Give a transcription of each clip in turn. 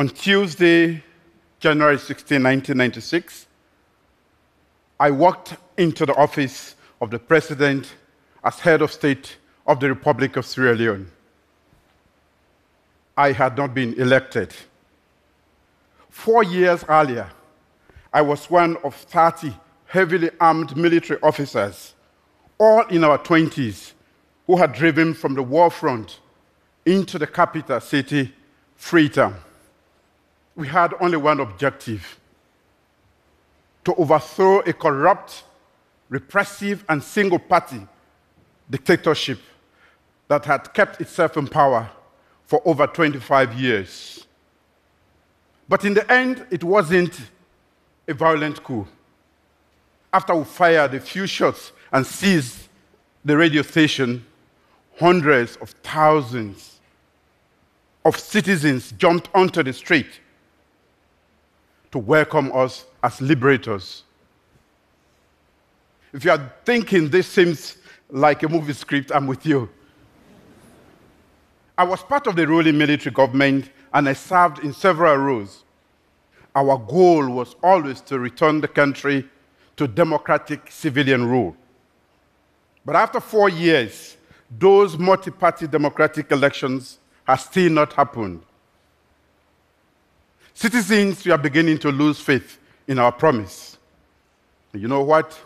On Tuesday, January 16, 1996, I walked into the office of the President as head of state of the Republic of Sierra Leone. I had not been elected. Four years earlier, I was one of 30 heavily armed military officers, all in our 20s, who had driven from the war front into the capital city, Freetown. We had only one objective to overthrow a corrupt, repressive, and single party dictatorship that had kept itself in power for over 25 years. But in the end, it wasn't a violent coup. After we fired a few shots and seized the radio station, hundreds of thousands of citizens jumped onto the street to welcome us as liberators. If you are thinking this seems like a movie script, I'm with you. I was part of the ruling military government and I served in several roles. Our goal was always to return the country to democratic civilian rule. But after four years, those multi party democratic elections have still not happened. Citizens we are beginning to lose faith in our promise. You know what?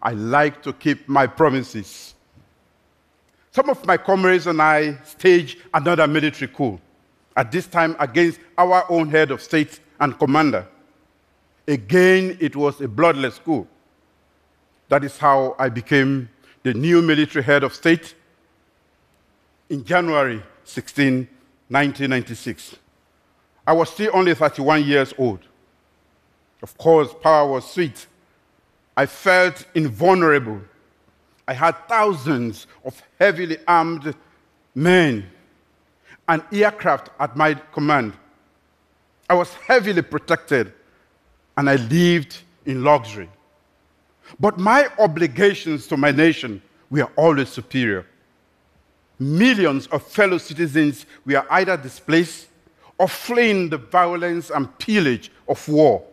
I like to keep my promises. Some of my comrades and I staged another military coup, at this time against our own head of state and commander. Again, it was a bloodless coup. That is how I became the new military head of state in January 16, 1996. I was still only 31 years old. Of course, power was sweet. I felt invulnerable. I had thousands of heavily armed men and aircraft at my command. I was heavily protected and I lived in luxury. But my obligations to my nation were always superior. Millions of fellow citizens were either displaced or fleeing the violence and pillage of war.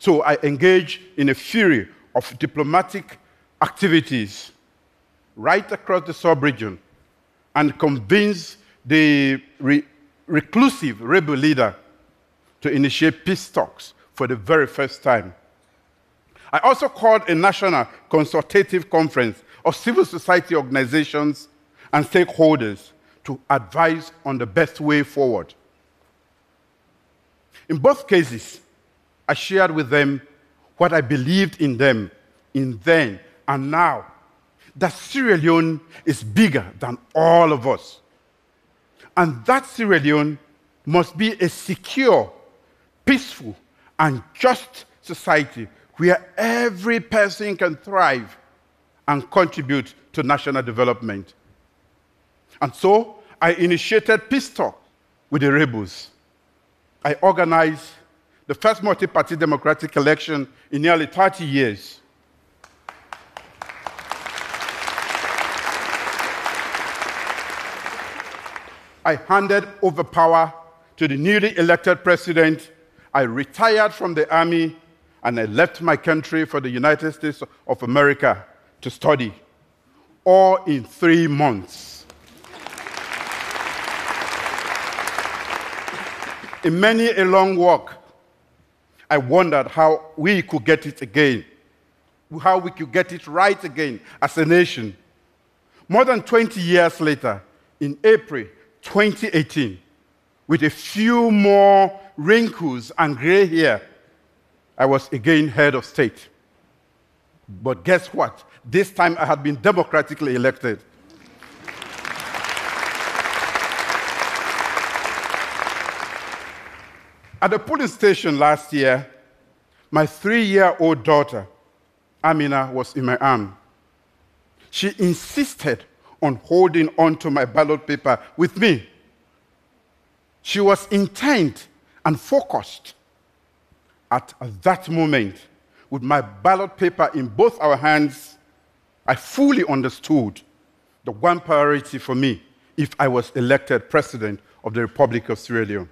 So I engaged in a fury of diplomatic activities right across the sub-region and convinced the re reclusive rebel leader to initiate peace talks for the very first time. I also called a national consultative conference of civil society organizations and stakeholders to advise on the best way forward. In both cases, I shared with them what I believed in them in then and now. That Sierra Leone is bigger than all of us. And that Sierra Leone must be a secure, peaceful, and just society where every person can thrive and contribute to national development. And so I initiated peace talks with the rebels. I organized the first multi party democratic election in nearly 30 years. I handed over power to the newly elected president. I retired from the army and I left my country for the United States of America to study, all in three months. In many a long walk, I wondered how we could get it again, how we could get it right again as a nation. More than 20 years later, in April 2018, with a few more wrinkles and gray hair, I was again head of state. But guess what? This time I had been democratically elected. At the polling station last year, my three year old daughter, Amina, was in my arm. She insisted on holding onto my ballot paper with me. She was intent and focused. At that moment, with my ballot paper in both our hands, I fully understood the one priority for me if I was elected president of the Republic of Sierra Leone.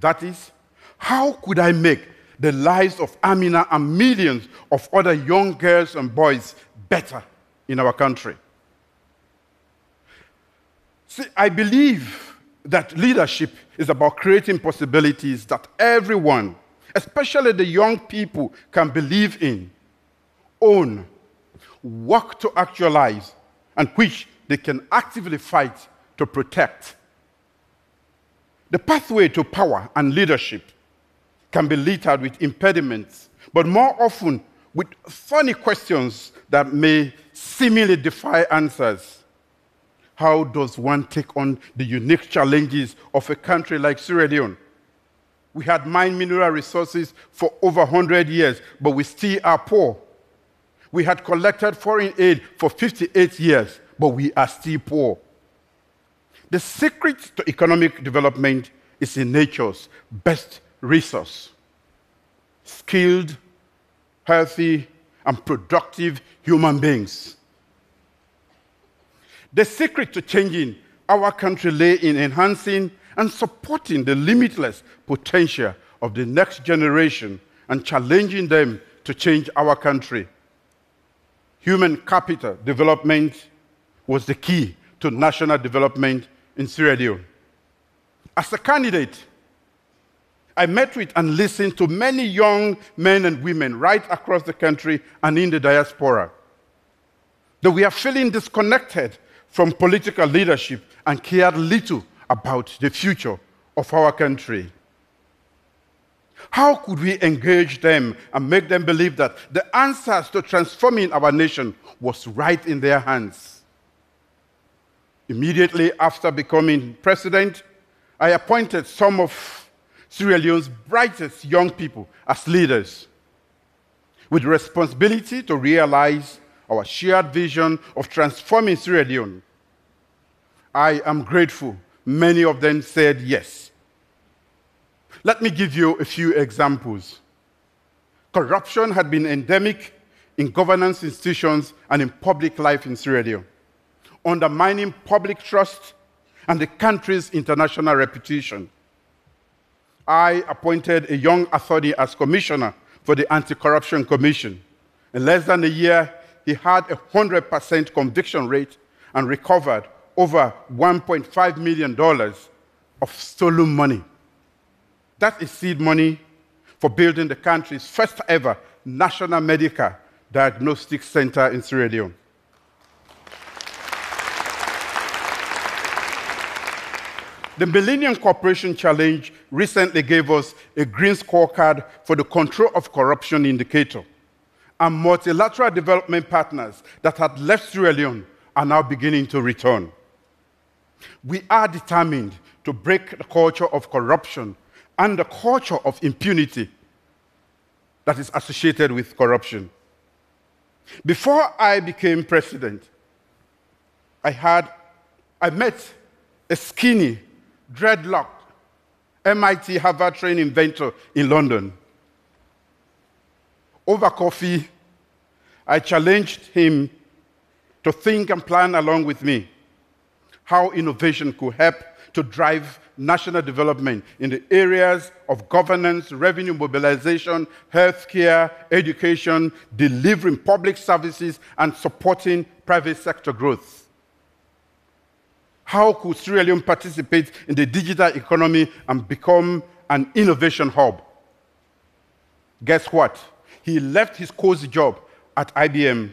That is, how could I make the lives of Amina and millions of other young girls and boys better in our country? See, I believe that leadership is about creating possibilities that everyone, especially the young people, can believe in, own, work to actualize, and which they can actively fight to protect. The pathway to power and leadership can be littered with impediments, but more often with funny questions that may seemingly defy answers. How does one take on the unique challenges of a country like Sierra Leone? We had mined mineral resources for over 100 years, but we still are poor. We had collected foreign aid for 58 years, but we are still poor. The secret to economic development is in nature's best resource skilled, healthy, and productive human beings. The secret to changing our country lay in enhancing and supporting the limitless potential of the next generation and challenging them to change our country. Human capital development was the key to national development in Sierra Leone. As a candidate, I met with and listened to many young men and women right across the country and in the diaspora. That we are feeling disconnected from political leadership and cared little about the future of our country. How could we engage them and make them believe that the answers to transforming our nation was right in their hands? Immediately after becoming president, I appointed some of Sierra Leone's brightest young people as leaders with responsibility to realize our shared vision of transforming Sierra Leone. I am grateful. Many of them said yes. Let me give you a few examples. Corruption had been endemic in governance institutions and in public life in Sierra Leone, undermining public trust and the country's international reputation. I appointed a young attorney as commissioner for the Anti Corruption Commission. In less than a year, he had a 100% conviction rate and recovered over $1.5 million of stolen money. That is seed money for building the country's first ever national medical diagnostic center in Sierra Leone. The Millennium Cooperation Challenge recently gave us a green scorecard for the control of corruption indicator. And multilateral development partners that had left Sierra Leone are now beginning to return. We are determined to break the culture of corruption and the culture of impunity that is associated with corruption. Before I became president, I had I met a skinny, dreadlocked MIT Harvard trained inventor in London. Over coffee, I challenged him to think and plan along with me how innovation could help to drive national development in the areas of governance, revenue mobilization, healthcare, education, delivering public services, and supporting private sector growth. How could Sierra Leone participate in the digital economy and become an innovation hub? Guess what? He left his cozy job at IBM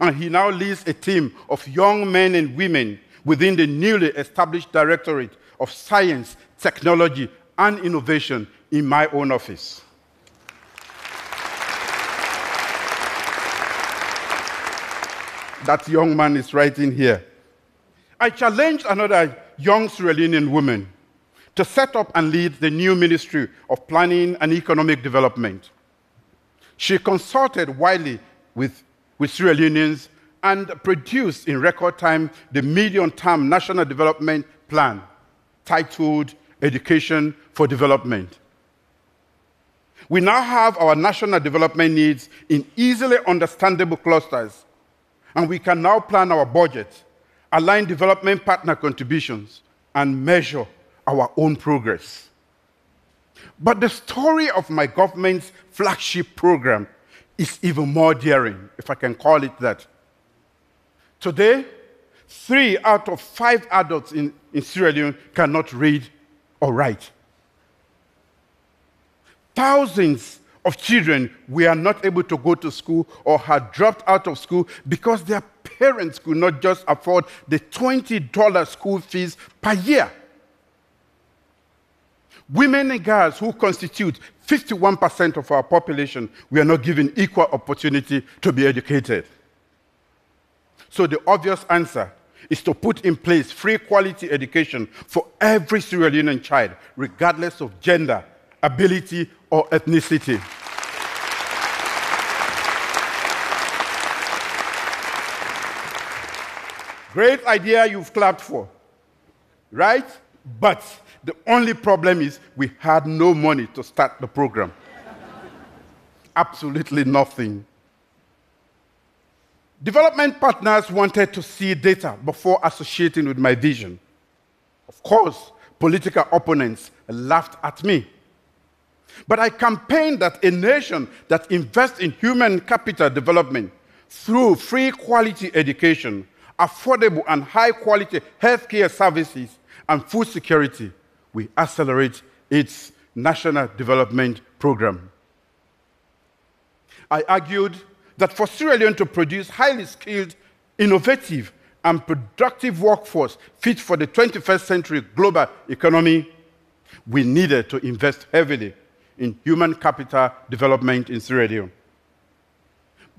and he now leads a team of young men and women within the newly established Directorate of Science, Technology, and Innovation in my own office. that young man is right in here. I challenged another young Sierra Leonean woman to set up and lead the new Ministry of Planning and Economic Development. She consulted widely with, with Sierra Leoneans and produced in record time the medium term national development plan titled Education for Development. We now have our national development needs in easily understandable clusters, and we can now plan our budget align development partner contributions, and measure our own progress. But the story of my government's flagship program is even more daring, if I can call it that. Today, three out of five adults in, in Sierra Leone cannot read or write. Thousands of children were not able to go to school or had dropped out of school because their parents could not just afford the $20 school fees per year. Women and girls who constitute 51% of our population we are not given equal opportunity to be educated. So the obvious answer is to put in place free quality education for every Sierra Leonean child, regardless of gender, ability, or ethnicity. Great idea you've clapped for, right? But the only problem is we had no money to start the program. Absolutely nothing. Development partners wanted to see data before associating with my vision. Of course, political opponents laughed at me. But I campaigned that a nation that invests in human capital development through free quality education affordable and high quality healthcare services and food security, we accelerate its national development program. I argued that for Sierra Leone to produce highly skilled, innovative, and productive workforce fit for the 21st century global economy, we needed to invest heavily in human capital development in Sierra Leone.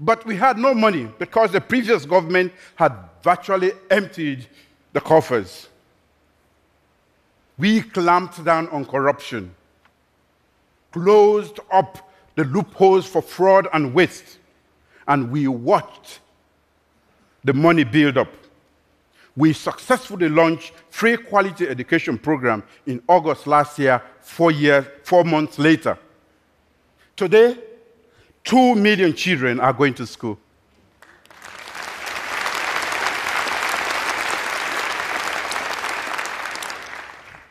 But we had no money because the previous government had virtually emptied the coffers. We clamped down on corruption, closed up the loopholes for fraud and waste, and we watched the money build up. We successfully launched free quality education program in August last year, four years, four months later. Today, two million children are going to school.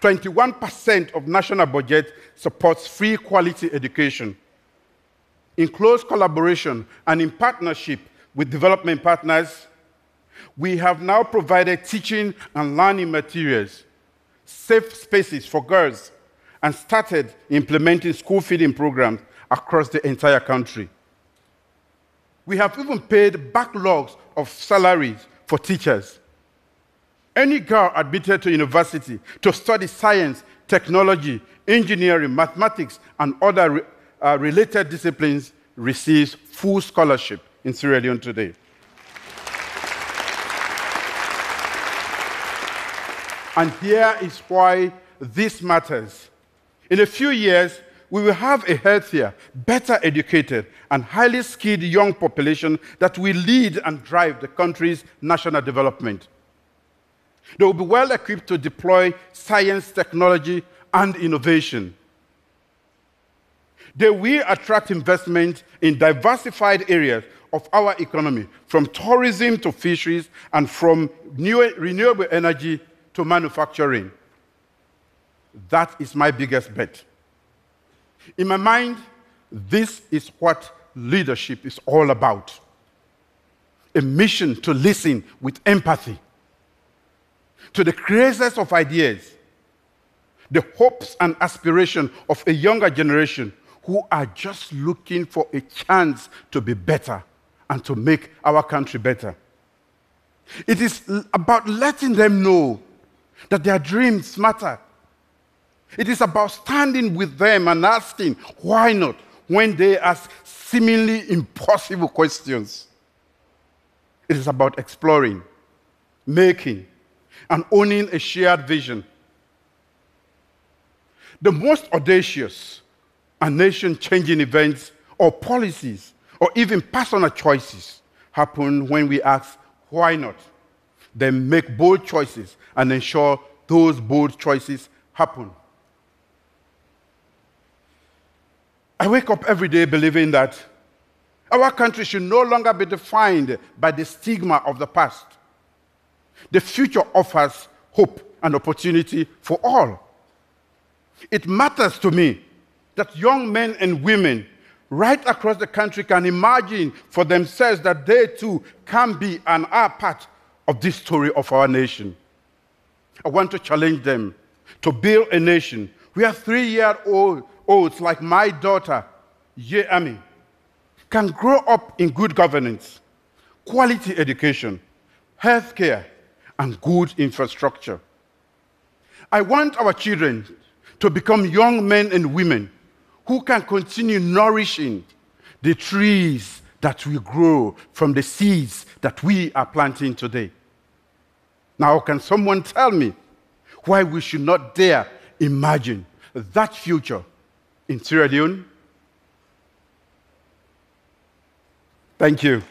21% of national budget supports free quality education. In close collaboration and in partnership with development partners, we have now provided teaching and learning materials, safe spaces for girls, and started implementing school feeding programs across the entire country. We have even paid backlogs of salaries for teachers. Any girl admitted to university to study science, technology, engineering, mathematics, and other re- uh, related disciplines receives full scholarship in Sierra Leone today. And here is why this matters. In a few years, we will have a healthier, better educated, and highly skilled young population that will lead and drive the country's national development. They will be well equipped to deploy science, technology, and innovation. They will attract investment in diversified areas of our economy, from tourism to fisheries, and from new, renewable energy to manufacturing. That is my biggest bet. In my mind, this is what leadership is all about a mission to listen with empathy to the creators of ideas, the hopes and aspirations of a younger generation who are just looking for a chance to be better and to make our country better. It is about letting them know that their dreams matter. It is about standing with them and asking, why not, when they ask seemingly impossible questions. It is about exploring, making, and owning a shared vision. The most audacious and nation changing events or policies or even personal choices happen when we ask, why not? Then make bold choices and ensure those bold choices happen. I wake up every day believing that our country should no longer be defined by the stigma of the past. The future offers hope and opportunity for all. It matters to me that young men and women right across the country can imagine for themselves that they too can be and are part of this story of our nation. I want to challenge them to build a nation where three year olds like my daughter, Ye Ami, can grow up in good governance, quality education, health care, and good infrastructure. I want our children to become young men and women who can continue nourishing the trees that will grow from the seeds that we are planting today. Now, can someone tell me why we should not dare imagine that future in Sierra Leone? Thank you.